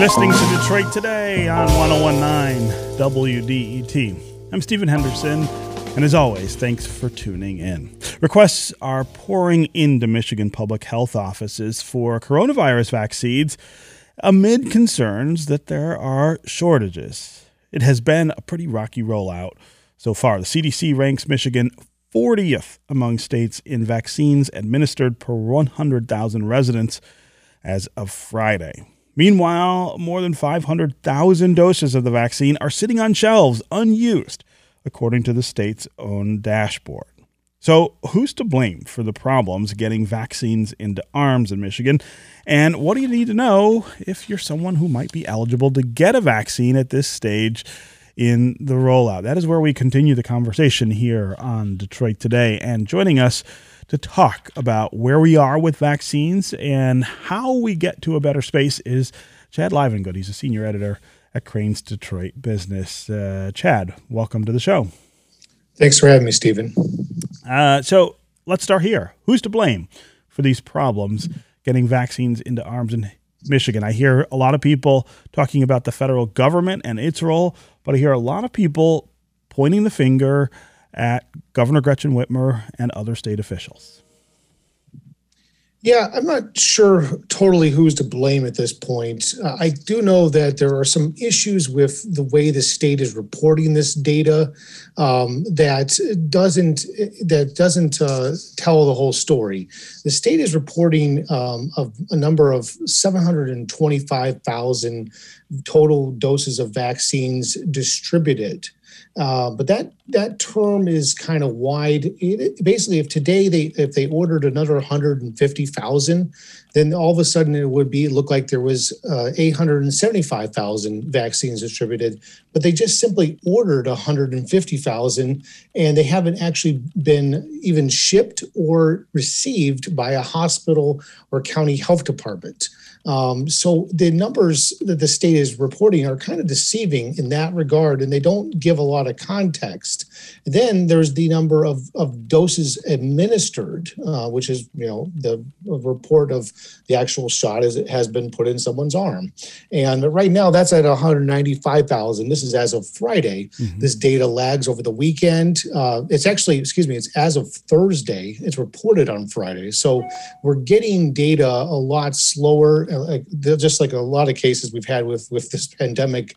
listening to Detroit Today on 1019 WDET. I'm Stephen Henderson, and as always, thanks for tuning in. Requests are pouring into Michigan public health offices for coronavirus vaccines amid concerns that there are shortages. It has been a pretty rocky rollout so far. The CDC ranks Michigan 40th among states in vaccines administered per 100,000 residents as of Friday. Meanwhile, more than 500,000 doses of the vaccine are sitting on shelves unused, according to the state's own dashboard. So, who's to blame for the problems getting vaccines into arms in Michigan? And what do you need to know if you're someone who might be eligible to get a vaccine at this stage in the rollout? That is where we continue the conversation here on Detroit Today. And joining us to talk about where we are with vaccines and how we get to a better space is Chad Livengood. He's a senior editor at Crain's Detroit Business. Uh, Chad, welcome to the show. Thanks for having me, Stephen. Uh, so let's start here. Who's to blame for these problems getting vaccines into arms in Michigan? I hear a lot of people talking about the federal government and its role, but I hear a lot of people pointing the finger at Governor Gretchen Whitmer and other state officials. Yeah, I'm not sure totally who's to blame at this point. Uh, I do know that there are some issues with the way the state is reporting this data um, that doesn't that doesn't uh, tell the whole story. The state is reporting um, of a number of 725,000 total doses of vaccines distributed. Uh, but that that term is kind of wide. It, basically, if today they if they ordered another 150,000, then all of a sudden it would be look like there was uh, 875,000 vaccines distributed. But they just simply ordered 150,000, and they haven't actually been even shipped or received by a hospital or county health department. Um, so the numbers that the state is reporting are kind of deceiving in that regard, and they don't give a lot of context. Then there's the number of, of doses administered, uh, which is you know the report of the actual shot as it has been put in someone's arm, and right now that's at 195,000. This is as of Friday. Mm-hmm. This data lags over the weekend. Uh, it's actually excuse me, it's as of Thursday. It's reported on Friday, so we're getting data a lot slower like, just like a lot of cases we've had with with this pandemic,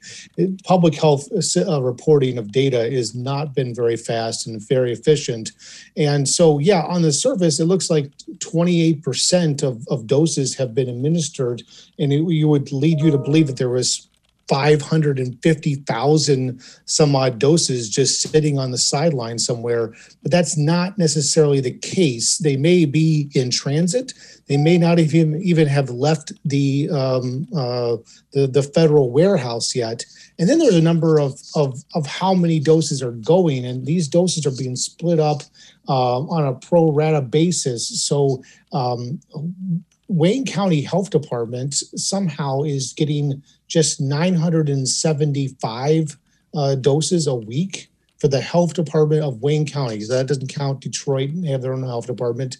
public health uh, reporting of data has not been very fast and very efficient. And so, yeah, on the surface, it looks like 28% of, of doses have been administered, and it, you would lead you to believe that there was 550,000 some odd doses just sitting on the sideline somewhere. But that's not necessarily the case. They may be in transit. They may not even even have left the um, uh, the, the federal warehouse yet. And then there's a number of, of, of how many doses are going, and these doses are being split up uh, on a pro rata basis. So um, Wayne County Health Department somehow is getting just 975 uh, doses a week for the health department of Wayne County. So that doesn't count Detroit; they have their own health department.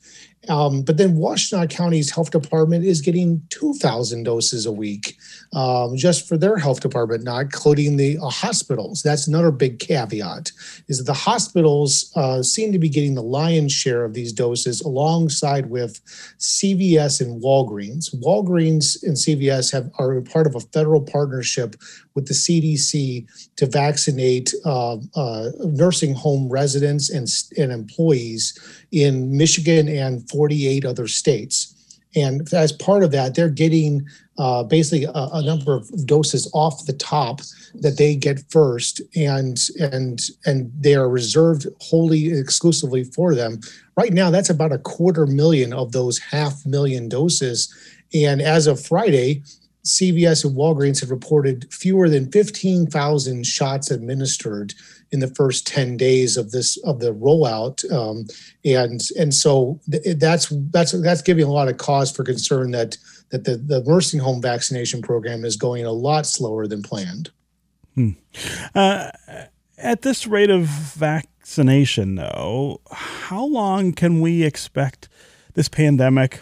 Um, but then Washtenaw County's health department is getting 2,000 doses a week um, just for their health department, not including the uh, hospitals. That's another big caveat is that the hospitals uh, seem to be getting the lion's share of these doses alongside with CVS and Walgreens. Walgreens and CVS have are part of a federal partnership with the CDC to vaccinate uh, uh, nursing home residents and, and employees in Michigan and 48 other states. And as part of that, they're getting uh, basically a, a, number of doses off the top that they get first, and and and they are reserved wholly exclusively for them. Right now, that's about a quarter million of those half million doses. And as of Friday, CVS and Walgreens have reported fewer than 15,000 shots administered in the first 10 days of this of the rollout um, and and so th- that's that's that's giving a lot of cause for concern that that the, the nursing home vaccination program is going a lot slower than planned hmm. uh, at this rate of vaccination though how long can we expect this pandemic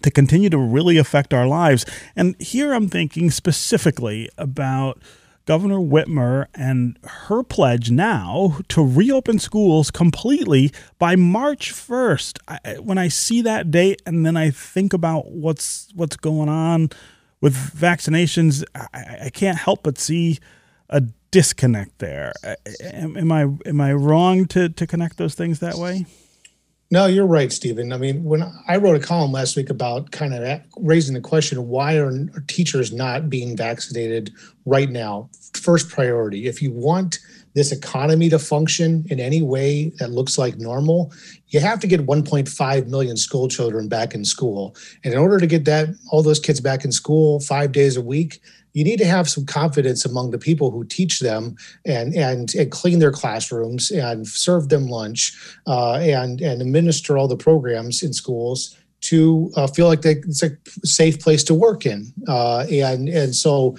to continue to really affect our lives. And here I'm thinking specifically about Governor Whitmer and her pledge now to reopen schools completely by March 1st. I, when I see that date and then I think about what's what's going on with vaccinations, I, I can't help but see a disconnect there. Am, am I am I wrong to to connect those things that way? No, you're right, Stephen. I mean, when I wrote a column last week about kind of raising the question why are teachers not being vaccinated right now, first priority. If you want this economy to function in any way that looks like normal, you have to get 1.5 million school children back in school. And in order to get that all those kids back in school 5 days a week, you need to have some confidence among the people who teach them and and, and clean their classrooms and serve them lunch uh, and and administer all the programs in schools to uh, feel like they, it's a safe place to work in. Uh, and and so,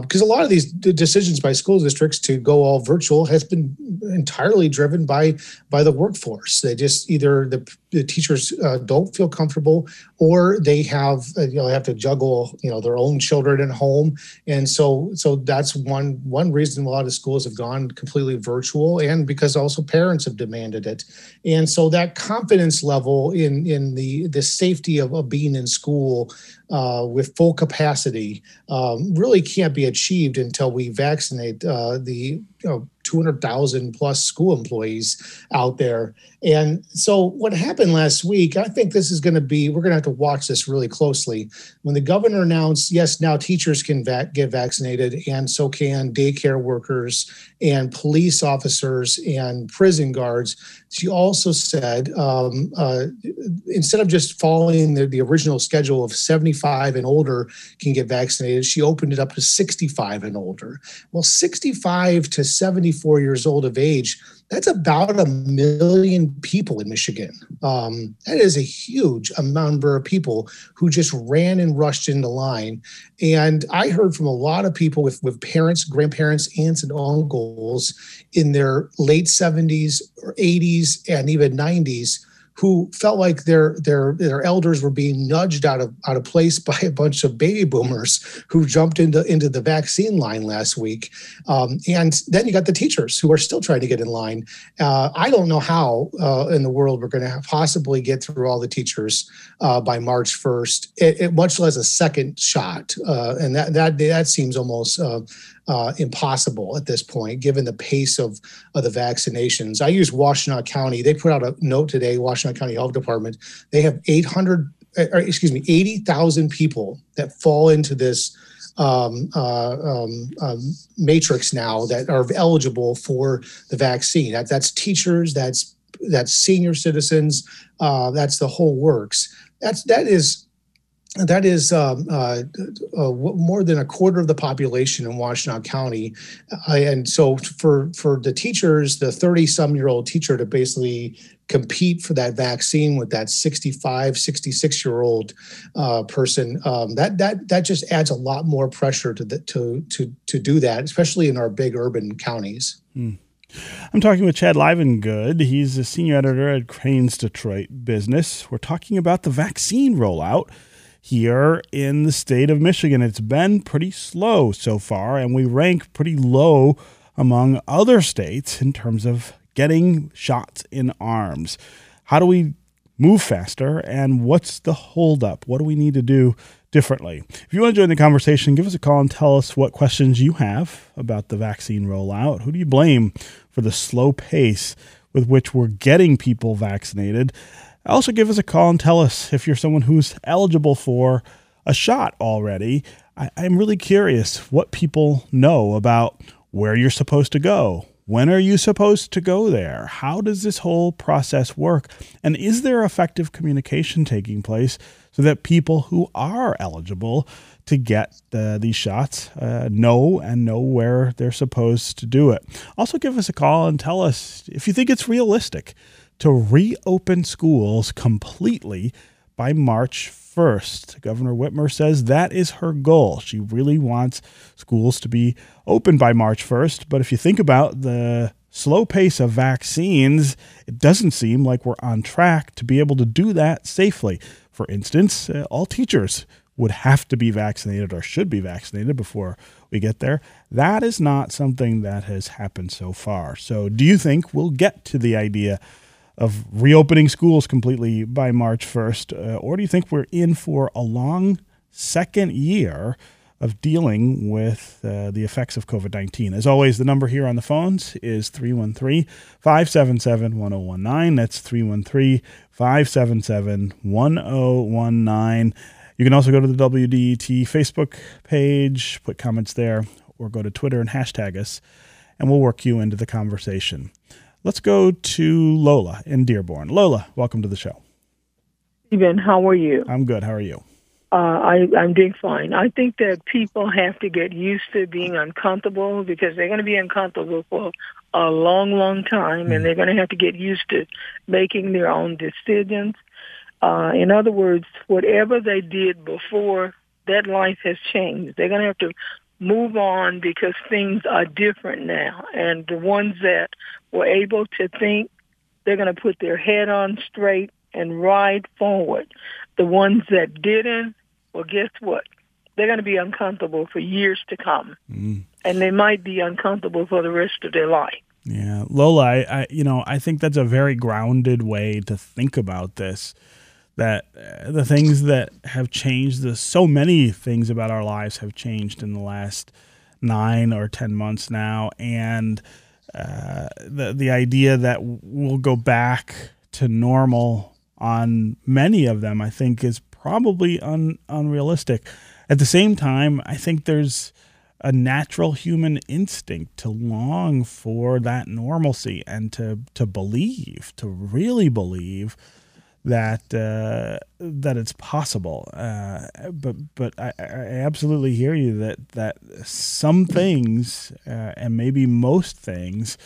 because uh, a lot of these decisions by school districts to go all virtual has been entirely driven by by the workforce. They just either the, the teachers uh, don't feel comfortable, or they have uh, you know have to juggle you know their own children at home, and so so that's one one reason a lot of schools have gone completely virtual, and because also parents have demanded it, and so that confidence level in in the the safety of, of being in school uh, with full capacity um, really can't be achieved until we vaccinate uh, the you know, 200,000 plus school employees out there. And so, what happened last week, I think this is going to be, we're going to have to watch this really closely. When the governor announced, yes, now teachers can get vaccinated, and so can daycare workers and police officers and prison guards, she also said um, uh, instead of just following the, the original schedule of 75 and older can get vaccinated, she opened it up to 65 and older. Well, 65 to 74 years old of age, that's about a million people in Michigan. Um, that is a huge number of people who just ran and rushed into line. And I heard from a lot of people with, with parents, grandparents, aunts, and uncles in their late 70s or 80s and even 90s who felt like their their their elders were being nudged out of out of place by a bunch of baby boomers who jumped into into the vaccine line last week. Um, and then you got the teachers who are still trying to get in line. Uh, I don't know how uh, in the world we're going to possibly get through all the teachers uh, by March 1st, it, it, much less a second shot. Uh, and that that that seems almost uh, impossible at this point, given the pace of, of the vaccinations. I use Washtenaw County. They put out a note today, Washtenaw County Health Department. They have 800, uh, or excuse me, 80,000 people that fall into this um, uh, um, um, matrix now that are eligible for the vaccine. That, that's teachers, that's that's senior citizens, uh, that's the whole works. That's that is that is um, uh, uh, more than a quarter of the population in Washtenaw County, uh, and so for for the teachers, the thirty some year old teacher to basically compete for that vaccine with that 65 66 year old uh, person um, that that that just adds a lot more pressure to the, to to to do that especially in our big urban counties mm. I'm talking with Chad Livengood. He's a senior editor at Crain's Detroit Business. We're talking about the vaccine rollout here in the state of Michigan. It's been pretty slow so far, and we rank pretty low among other states in terms of getting shots in arms. How do we move faster, and what's the holdup? What do we need to do differently? If you want to join the conversation, give us a call and tell us what questions you have about the vaccine rollout. Who do you blame for the slow pace with which we're getting people vaccinated? Also, give us a call and tell us if you're someone who's eligible for a shot already. I, am really curious what people know about where you're supposed to go. When are you supposed to go there? How does this whole process work? And is there effective communication taking place so that people who are eligible to get uh, these shots uh, know and know where they're supposed to do it? Also, give us a call and tell us if you think it's realistic to reopen schools completely by March 1st. Governor Whitmer says that is her goal. She really wants schools to be open by March 1st. But if you think about the slow pace of vaccines, it doesn't seem like we're on track to be able to do that safely. For instance, uh, all teachers would have to be vaccinated or should be vaccinated before we get there. That is not something that has happened so far. So, do you think we'll get to the idea of reopening schools completely by March 1st? Uh, or do you think we're in for a long second year of dealing with uh, the effects of COVID 19. As always, the number here on the phones is 313 577 1019. That's 313 577 1019. You can also go to the WDET Facebook page, put comments there, or go to Twitter and hashtag us, and we'll work you into the conversation. Let's go to Lola in Dearborn. Lola, welcome to the show. Stephen, how are you? I'm good. How are you? Uh, I, I'm doing fine. I think that people have to get used to being uncomfortable because they're going to be uncomfortable for a long, long time, mm. and they're going to have to get used to making their own decisions. Uh, in other words, whatever they did before, that life has changed. They're going to have to move on because things are different now. And the ones that were able to think, they're going to put their head on straight and ride forward. The ones that didn't, well, guess what? They're going to be uncomfortable for years to come, mm. and they might be uncomfortable for the rest of their life. Yeah, Lola, I, I, you know I think that's a very grounded way to think about this. That uh, the things that have changed, the so many things about our lives have changed in the last nine or ten months now, and uh, the the idea that we'll go back to normal on many of them, I think, is probably un, unrealistic. At the same time, I think there's a natural human instinct to long for that normalcy and to to believe, to really believe that uh, that it's possible. Uh, but but I, I, absolutely hear you that that some things uh, and maybe most things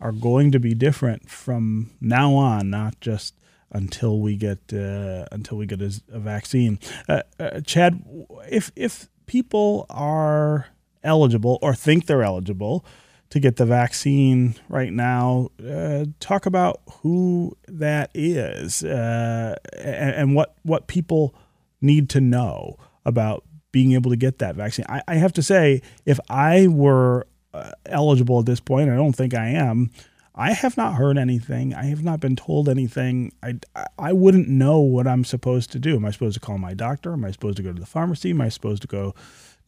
are going to be different from now on, not just until we get uh, until we get a, a vaccine. Uh, uh, Chad, if if people are eligible or think they're eligible to get the vaccine right now, uh, talk about who that is uh, and, and, what what people need to know about being able to get that vaccine. I, I have to say, if I were uh, eligible at this point, I don't think I am. I have not heard anything. I have not been told anything. I, I wouldn't know what I'm supposed to do. Am I supposed to call my doctor? Am I supposed to go to the pharmacy? Am I supposed to go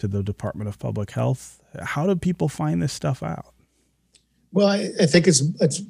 to the Department of Public Health? How do people find this stuff out? Well, I, I think it's it's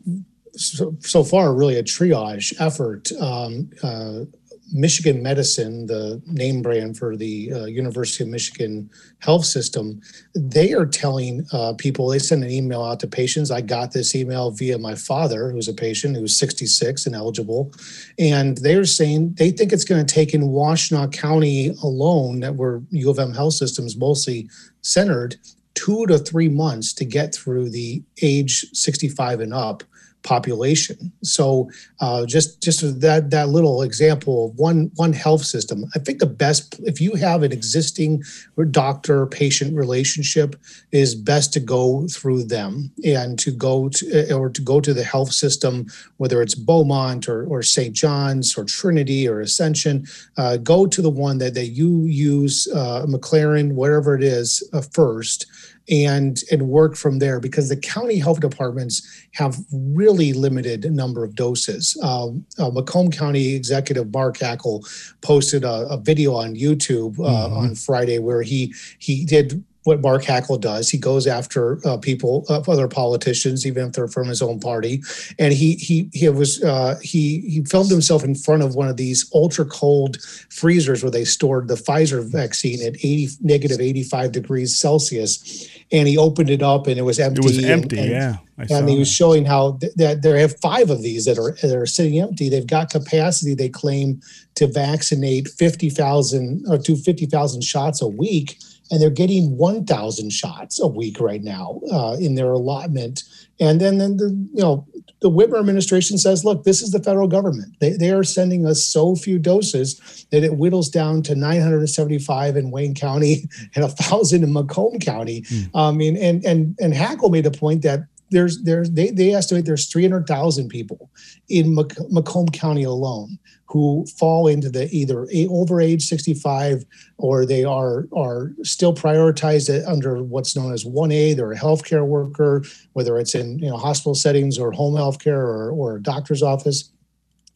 so, so, far really a triage effort. Um, uh, Michigan Medicine, the name brand for the uh, University of Michigan health system, they are telling uh, people, they send an email out to patients. I got this email via my father, who's a patient who's 66 and eligible. And they're saying they think it's going to take in Washtenaw County alone, that where U of M health systems mostly centered, two to three months to get through the age 65 and up population. So uh, just just that that little example of one one health system. I think the best if you have an existing doctor patient relationship is best to go through them and to go to or to go to the health system whether it's Beaumont or or St. John's or Trinity or Ascension. Uh, go to the one that that you use uh, McLaren wherever it is uh, first and and work from there because the county health departments have really limited number of doses. Um, uh, Macomb County Executive Mark Hackel posted a, a video on YouTube uh, mm-hmm. on Friday where he he did what Mark Hackel does. He goes after uh, people, uh, other politicians, even if they're from his own party. And he he he was uh, he he filmed himself in front of one of these ultra cold freezers where they stored the Pfizer vaccine at 80 negative 85 degrees Celsius. And he opened it up and it was empty. It was empty, and, and, yeah. and he was showing how th- that there have five of these that are that are sitting empty. They've got capacity. They claim to vaccinate 50,000 or to 50,000 shots a week and they're getting 1,000 shots a week right now uh, in their allotment. And then, then the you know the Whitmer administration says, look, this is the federal government. They, they are sending us so few doses that it whittles down to 975 in Wayne County and a thousand in Macomb County. Mm. I mean, and and and Hackel made a point that there's there's they, they estimate there's 300,000 people in Macomb County alone who fall into the either over age 65 or they are are still prioritized under what's known as 1A. They're a healthcare worker, whether it's in you know hospital settings or home healthcare or, or a doctor's office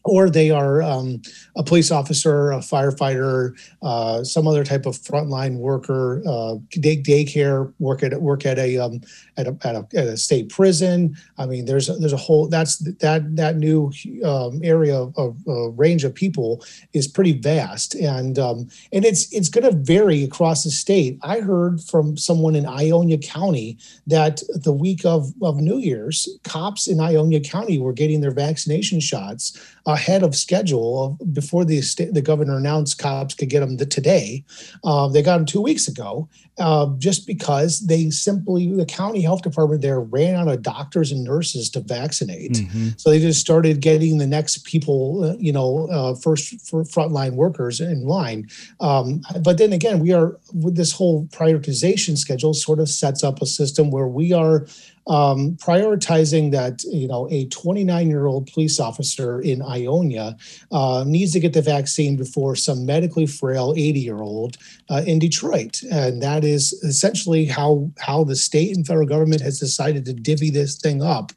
or they are um, a police officer, a firefighter, uh, some other type of frontline worker, uh, day daycare, work at work at a, um, at a, at a at a state prison. I mean, there's a, there's a whole that's that that new um, area of, of uh, range of people is pretty vast, and um, and it's it's going to vary across the state. I heard from someone in Ionia County that the week of of New Year's, cops in Ionia County were getting their vaccination shots ahead of schedule before the the governor announced cops could get them the, today. Um, they got them two weeks ago, uh, just because they simply the county health department there ran out of doctors and nurses to vaccinate. Mm-hmm. So they just started getting the next people, uh, you know, uh, first for frontline workers in line. Um, but then again, we are with this whole prioritization schedule sort of sets up a system where we are um, prioritizing that you know a 29 year old police officer in Ionia uh, needs to get the vaccine before some medically frail 80 year old uh, in Detroit, and that is essentially how how the state and federal government has decided to divvy this thing up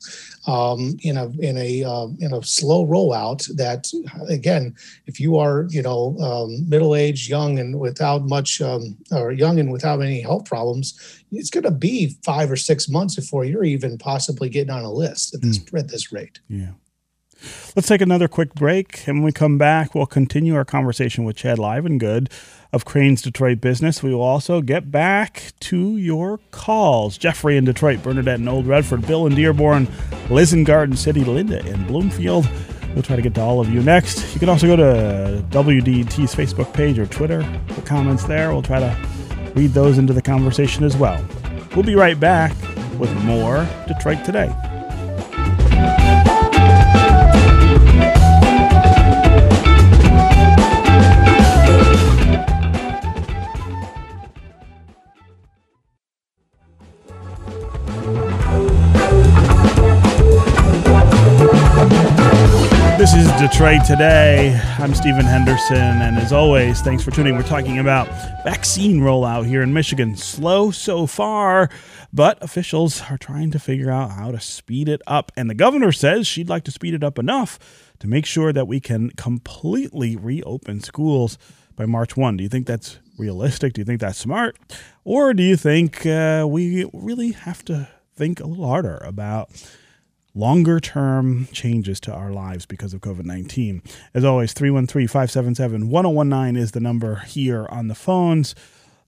um, in a in a uh, in a slow rollout. That again, if you are you know um, middle aged, young, and without much um, or young and without any health problems, it's going to be five or six months before you're even possibly getting on a list at this mm. at this rate. Yeah. Let's take another quick break. And when we come back, we'll continue our conversation with Chad Livengood of Crain's Detroit Business. We will also get back to your calls. Jeffrey in Detroit, Bernadette in Old Redford, Bill in Dearborn, Liz in Garden City, Linda in Bloomfield. We'll try to get to all of you next. You can also go to WDT's Facebook page or Twitter, the comments there. We'll try to read those into the conversation as well. We'll be right back with more Detroit Today. Detroit Today. I'm Stephen Henderson, and as always, thanks for tuning. We're talking about vaccine rollout here in Michigan. Slow so far, but officials are trying to figure out how to speed it up. And the governor says she'd like to speed it up enough to make sure that we can completely reopen schools by March 1. Do you think that's realistic? Do you think that's smart? Or do you think uh, we really have to think a little harder about? Longer term changes to our lives because of COVID 19. As always, 313 577 1019 is the number here on the phones.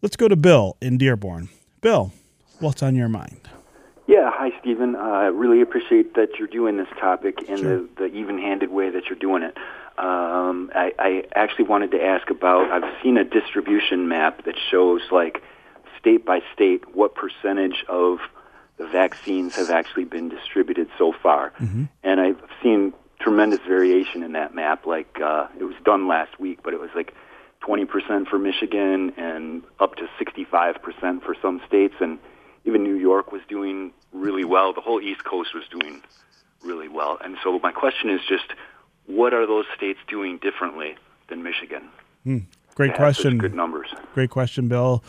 Let's go to Bill in Dearborn. Bill, what's on your mind? Yeah, hi, Stephen. Uh, I uh, really appreciate that you're doing this topic in sure. the, the even handed way that you're doing it. Um, I, I actually wanted to ask about I've seen a distribution map that shows, like, state by state, what percentage of the vaccines have actually been distributed so far. Mm-hmm. And I've seen tremendous variation in that map. Like uh, it was done last week, but it was like 20% for Michigan and up to 65% for some states. And even New York was doing really well. The whole East Coast was doing really well. And so my question is just, what are those states doing differently than Michigan? Mm, great question. Good numbers. Great question, Bill.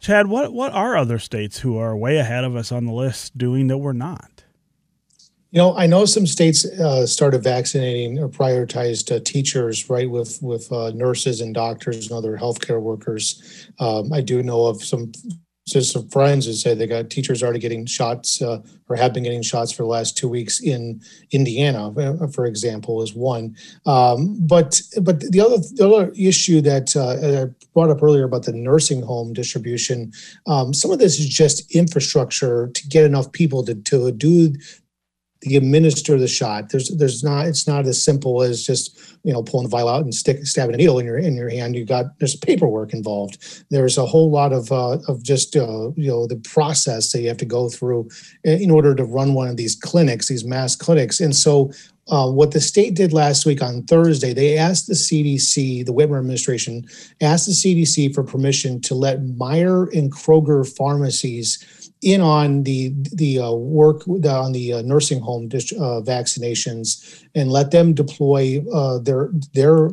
Chad, what what are other states who are way ahead of us on the list doing that we're not? You know, I know some states uh, started vaccinating or prioritized uh, teachers, right, with with uh, nurses and doctors and other healthcare workers. Um, I do know of some just some friends who say they got teachers already getting shots uh, or have been getting shots for the last two weeks in Indiana, uh, for example, is one. Um, but but the other the other issue that uh, I brought up earlier about the nursing home distribution, um, some of this is just infrastructure to get enough people to to do the administer the shot. There's there's not it's not as simple as just you know pulling the vial out and stick stabbing a needle in your in your hand. You got there's paperwork involved. There's a whole lot of uh, of just uh, you know the process that you have to go through in order to run one of these clinics, these mass clinics. And so uh, what the state did last week on Thursday, they asked the CDC, the Whitmer administration, asked the CDC for permission to let Meijer and Kroger pharmacies in on the the uh, work on the uh, nursing home uh, vaccinations and let them deploy uh, their their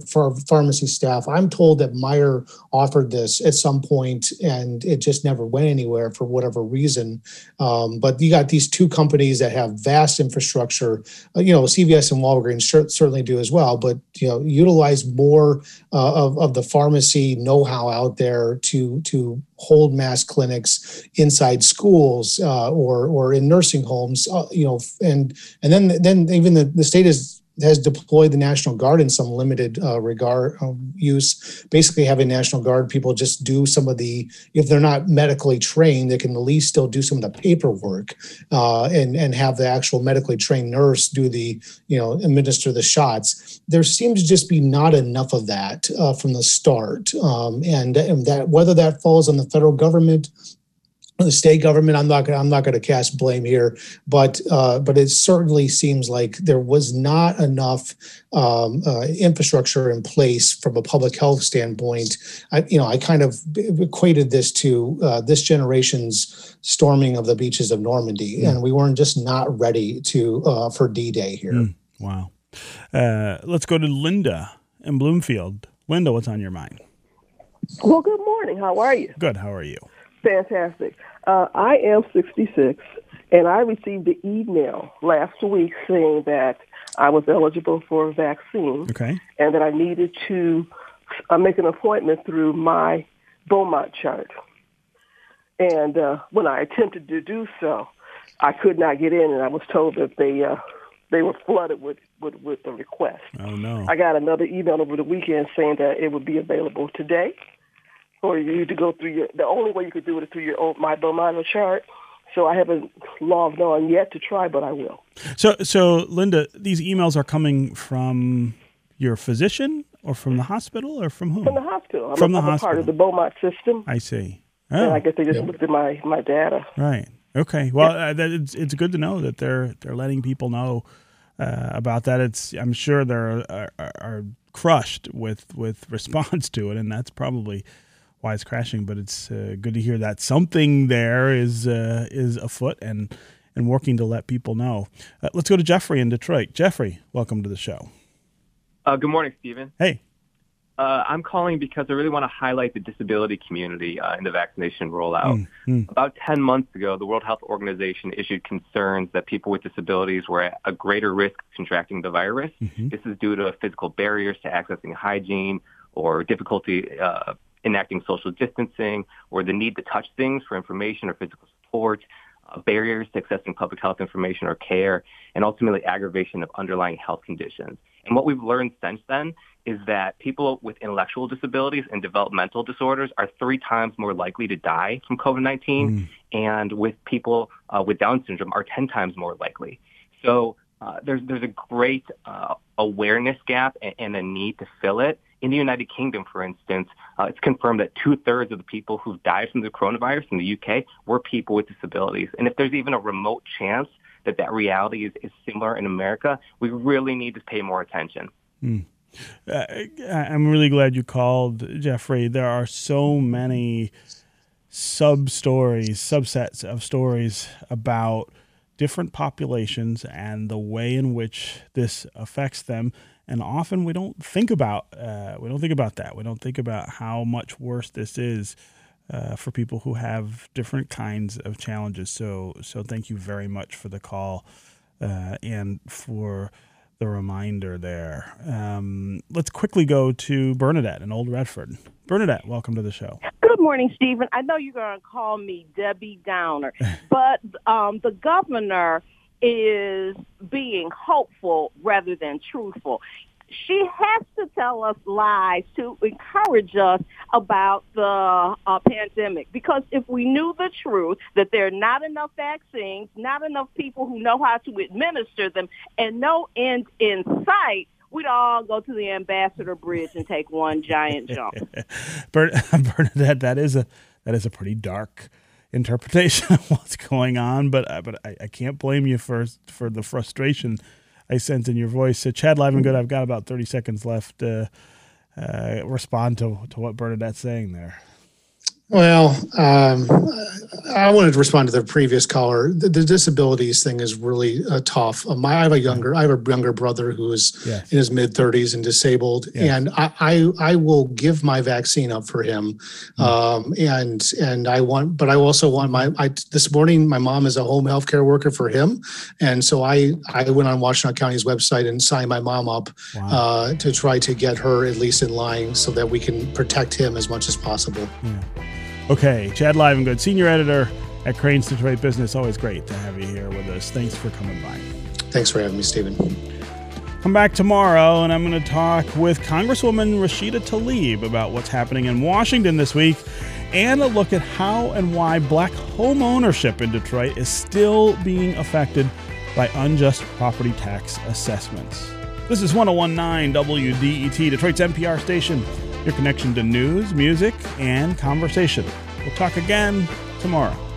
pharmacy staff. I'm told that Meijer offered this at some point and it just never went anywhere for whatever reason. Um, but you got these two companies that have vast infrastructure. Uh, you know, CVS and Walgreens certainly do as well. But you know, utilize more uh, of of the pharmacy know-how out there to to hold mass clinics inside schools uh, or or in nursing homes. Uh, you know, and and then then even the, the state is has deployed the National Guard in some limited uh, regard um, use. Basically, having National Guard people just do some of the, if they're not medically trained, they can at least still do some of the paperwork uh, and and have the actual medically trained nurse do the, you know, administer the shots. There seems to just be not enough of that uh, from the start, um, and, and that whether that falls on the federal government the state government. I'm not. I'm not going to cast blame here, but uh, but it certainly seems like there was not enough um, uh, infrastructure in place from a public health standpoint. I, you know, I kind of equated this to uh, this generation's storming of the beaches of Normandy, mm. and we weren't just not ready to uh, for D-Day here. Mm. Wow. Uh, let's go to Linda in Bloomfield. Linda, what's on your mind? Well, good morning. How are you? Good. How are you? Fantastic. Uh, I am 66, and I received an email last week saying that I was eligible for a vaccine okay. and that I needed to uh, make an appointment through my Beaumont chart. And uh, when I attempted to do so, I could not get in, and I was told that they uh, they were flooded with, with, with the request. Oh no! I got another email over the weekend saying that it would be available today for you need to go through your. The only way you could do it is through your own my Beaumont chart. So I haven't logged on yet to try, but I will. So, so Linda, these emails are coming from your physician or from the hospital or from whom? From the hospital. I'm from a, the I'm hospital. part of the Beaumont system. I see. Oh. And I guess they just looked at my, my data. Right. Okay. Well, uh, that, it's it's good to know that they're they're letting people know uh, about that. It's I'm sure they're are, are crushed with with response to it, and that's probably why it's crashing. But it's uh, good to hear that something there is uh, is afoot and and working to let people know. Uh, let's go to Jeffrey in Detroit. Jeffrey, welcome to the show. Uh, good morning, Stephen. Hey. Uh, I'm calling because I really want to highlight the disability community uh, in the vaccination rollout. Mm, About 10 months ago, the World Health Organization issued concerns that people with disabilities were at a greater risk of contracting the virus. Mm-hmm. This is due to physical barriers to accessing hygiene or difficulty uh, enacting social distancing or the need to touch things for information or physical support, uh, barriers to accessing public health information or care, and ultimately aggravation of underlying health conditions. And what we've learned since then is that people with intellectual disabilities and developmental disorders are three times more likely to die from COVID-19, mm. and with people uh, with Down syndrome are 10 times more likely. So uh, there's there's a great uh, awareness gap and, and, a need to fill it. In the United Kingdom, for instance, uh, it's confirmed that two thirds of the people who've died from the coronavirus in the UK were people with disabilities. And if there's even a remote chance that that reality is, is similar in America, we really need to pay more attention. Mm. I'm really glad you called, Jeffrey. There are so many sub stories, subsets of stories about different populations and the way in which this affects them. And often we don't think about uh, we don't think about that. We don't think about how much worse this is uh, for people who have different kinds of challenges. So so thank you very much for the call uh, and for the reminder there. Um, let's quickly go to Bernadette in Old Redford. Bernadette, welcome to the show. Good morning, Stephen. I know you're going to call me Debbie Downer, but um, the governor is being hopeful rather than truthful she has to tell us lies to encourage us about the uh, pandemic. Because if we knew the truth that there are not enough vaccines, not enough people who know how to administer them, and no end in sight, we'd all go to the Ambassador Bridge and take one giant jump. Bernadette, that is a that is a pretty dark interpretation of what's going on, but uh, but I, I can't blame you for for the frustration I sense in your voice. So Chad Livengood, I've got about 30 seconds left to uh, respond to, to what Bernadette's saying there. Well, um, I wanted to respond to the previous caller. The, the disabilities thing is really uh, tough. Um, I have a younger, I have a younger brother who is yes. in his mid 30s and disabled, yes. and I, I, I will give my vaccine up for him. Mm-hmm. Um, and and I want, but I also want my. I, this morning, my mom is a home health care worker for him, and so I I went on Washtenaw County's website and signed my mom up wow. uh, to try to get her at least in line so that we can protect him as much as possible. Yeah. Okay, Chad Livengood, senior editor at Crain's Detroit Business. Always great to have you here with us. Thanks for coming by. Thanks for having me, Stephen. Come back tomorrow, and I'm going to talk with Congresswoman Rashida Tlaib about what's happening in Washington this week and a look at how and why black home ownership in Detroit is still being affected by unjust property tax assessments. This is 1019 WDET, Detroit's NPR station your connection to news, music, and conversation. We'll talk again tomorrow.